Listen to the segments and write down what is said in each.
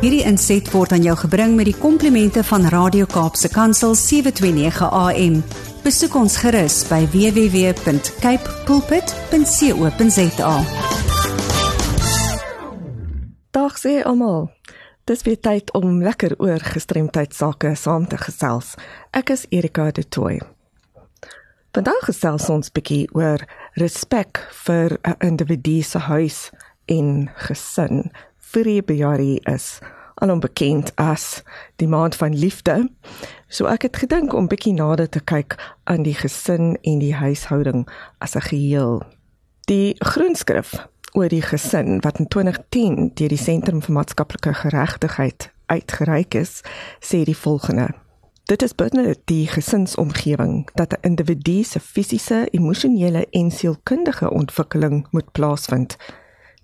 Hierdie inset word aan jou gebring met die komplimente van Radio Kaapse Kansel 729 AM. Besoek ons gerus by www.cape pulpit.co.za. Dag sê almal. Dis weer tyd om lekker oor gestremdheid sake saam te gesels. Ek is Erika de Tooy. Vandag gesels ons bietjie oor respek vir 'n individu se huis en gesin. Februarie is alom bekend as die maand van liefde. So ek het gedink om bietjie nader te kyk aan die gesin en die huishouding as 'n geheel. Die groenskrif oor die gesin wat in 2010 deur die Sentrum vir Maatskaplike Geregtigheid uitgereik is, sê die volgende: Dit is binne die gesinsomgewing dat 'n individu se fisiese, emosionele en sielkundige ontwikkeling moet plaasvind.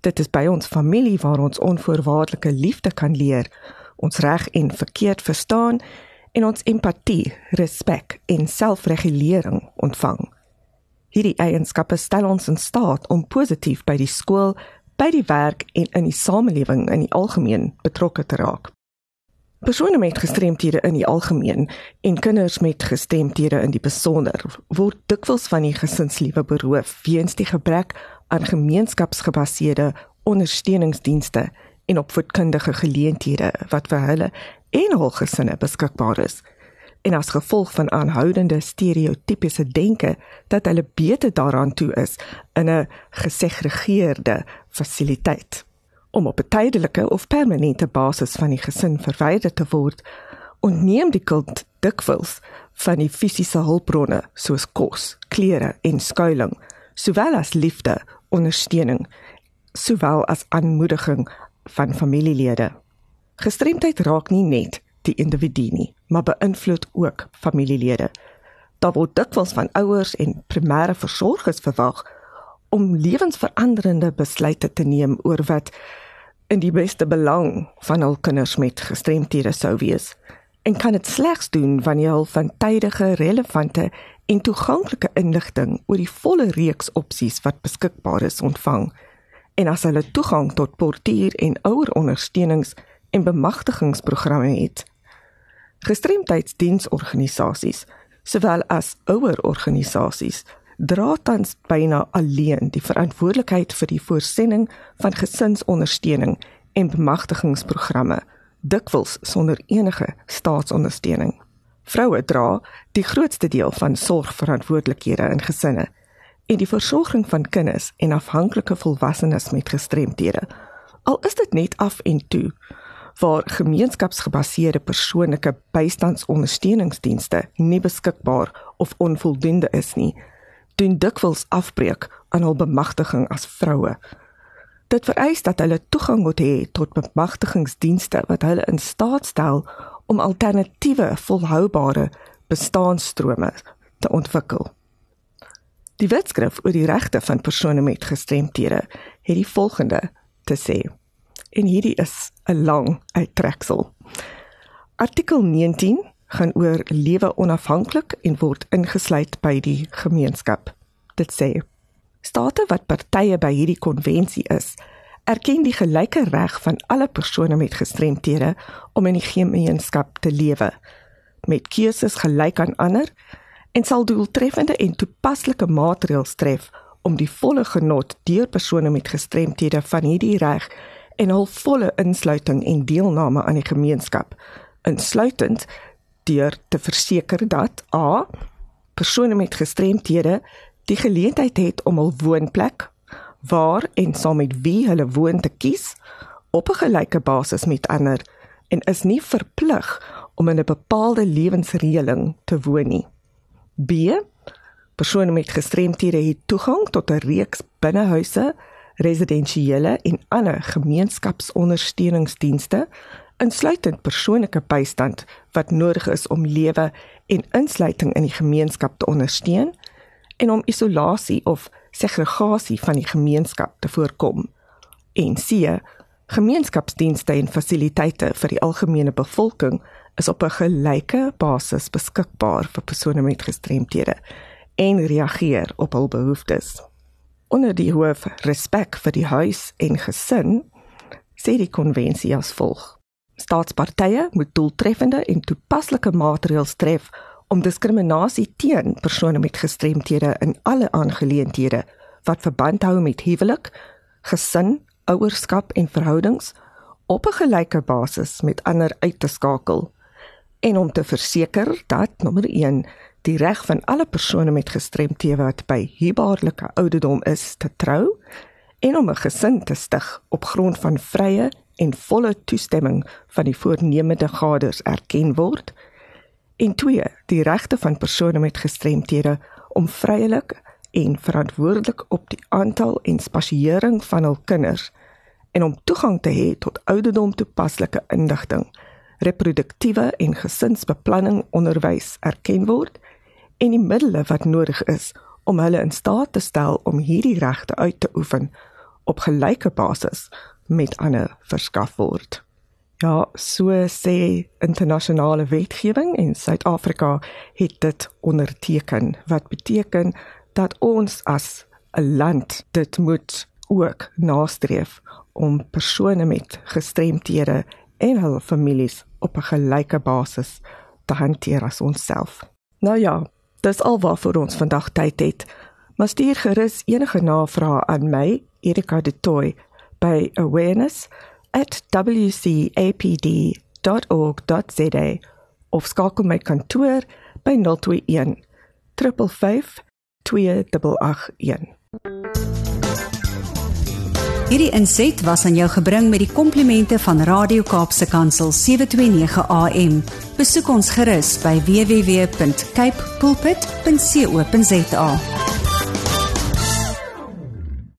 Dit is by ons familie waar ons onvoorwaardelike liefde kan leer, ons reg en verkeerd verstaan en ons empatie, respek en selfregulering ontvang. Hierdie eienskappe stel ons in staat om positief by die skool, by die werk en in die samelewing in die algemeen betrokke te raak. Persone met gestremthede in die algemeen en kinders met gestremthede in die besonder word dikwels van die gesinsliewe beroof weens die gebrek aan gemeenskapsgebaseerde ondersteuningsdienste en opvoedkundige geleenthede wat vir hulle en hul gesinne beskikbaar is. En as gevolg van aanhoudende stereotypiese denke dat hulle beter daaraan toe is in 'n gesegregeerde fasiliteit om op 'n tydelike of permanente basis van die gesin verwyder te word ontneem die kind dikwels van die fisiese hulpbronne soos kos, klere en skuilings sowel as liefde, ondersteuning, sowel as aanmoediging van familielede. Gestremdheid raak nie net die individu nie, maar beïnvloed ook familielede. Daar word dikwels van ouers en primêre versorgers verwag om lewensveranderende besluite te neem oor wat in die beste belang van hul kinders met gestremthede sou wees en kan dit slegs doen wanneer hulle van tydige relevante en toeganklike inligting oor die volle reeks opsies wat beskikbaar is ontvang en as hulle toegang tot portuier en ouer ondersteunings en bemagtigingsprogramme het Gestremdheidsdiensorganisasies sowel as ouer organisasies dra tans byna alleen die verantwoordelikheid vir die voorsiening van gesinsondersteuning en bemagtigingsprogramme dikwels sonder enige staatsondersteuning. Vroue dra die grootste deel van sorgverantwoordelikhede in gesinne en die versorging van kinders en afhanklike volwassenes met gestremthede. Al is dit net af en toe waar gemeenskapsgebaseerde persoonlike bystandsondersteuningsdienste nie beskikbaar of onvoldoende is nie, doen dikwels afbreek aan hul bemagtiging as vroue. Dit vereis dat hulle toegang moet hê tot bemagtigingsdienste wat hulle in staat stel om alternatiewe volhoubare bestaanstrome te ontwikkel. Die wetskrif oor die regte van persone met gestremthede het die volgende te sê en hierdie is 'n lang uittreksel. Artikel 19 gaan oor lewe onafhanklik en word ingesluit by die gemeenskap. Dit sê: State wat partye by hierdie konvensie is, erken die gelyke reg van alle persone met gestremthede om in die gemeenskap te lewe met keuses gelyk aan ander en sal doeltreffende en toepaslike maatreëls tref om die volle genot deur persone met gestremthede van hierdie reg en hul volle insluiting en deelname aan die gemeenskap insluitend deur te verseker dat a persone met gestremthede die geleentheid het om hul woonplek waar en saam met wie hulle woon te kies op 'n gelyke basis met ander en is nie verplig om in 'n bepaalde lewensreëling te woon nie. B persone met gestremthede het toegang tot 'n reeks binnehuise residensiële en ander gemeenskapsondersteuningsdienste insluitend persoonlike bystand wat nodig is om lewe en insluiting in die gemeenskap te ondersteun en om isolasie of segregasie van die gemeenskap te voorkom. En C gemeenskapsdienste en fasiliteite vir die algemene bevolking is op 'n gelyke basis beskikbaar vir persone met gestremthede en reageer op hul behoeftes onder die hoof respek vir die huis en gesin sê die konvensie as volg Staatspartye moet doeltreffende en toepaslike maatreëls tref om diskriminasie teen persone met gestremthede in alle aangeleenthede wat verband hou met huwelik, gesin, ouerskap en verhoudings op 'n gelyke basis met ander uit te skakel en om te verseker dat nommer 1 die reg van alle persone met gestremthede wat by hubaarlike ouderdom is te trou en om 'n gesin te stig op grond van vrye en volle toestemming van die voornemende gaders erken word en twee die regte van persone met gestremthede om vrylik en verantwoordelik op die aantal en spasiering van hul kinders en om toegang te hê tot ouderdom toepaslike inligting reproduktiewe en gesinsbeplanning onderwys erken word en die middele wat nodig is om hulle in staat te stel om hierdie regte uit te oefen op gelyke basis met ander verskaf word. Ja, so sê internasionale wetgewing en Suid-Afrika het dit onderteken wat beteken dat ons as 'n land dit moet ook nastreef om persone met gestremthede en hul families op 'n gelyke basis te hanteer as onsself. Nou ja, dis alwaar ons vandag tyd het. Maar stuur gerus enige navrae aan my, Erika De Tooy, by awareness@wcapd.org.za of skakel my kantoor by 021 355 2881. Hierdie inset was aan jou gebring met die komplimente van Radio Kaapse Kansel 729 AM. Besoek ons gerus by www.cape pulpit.co.za.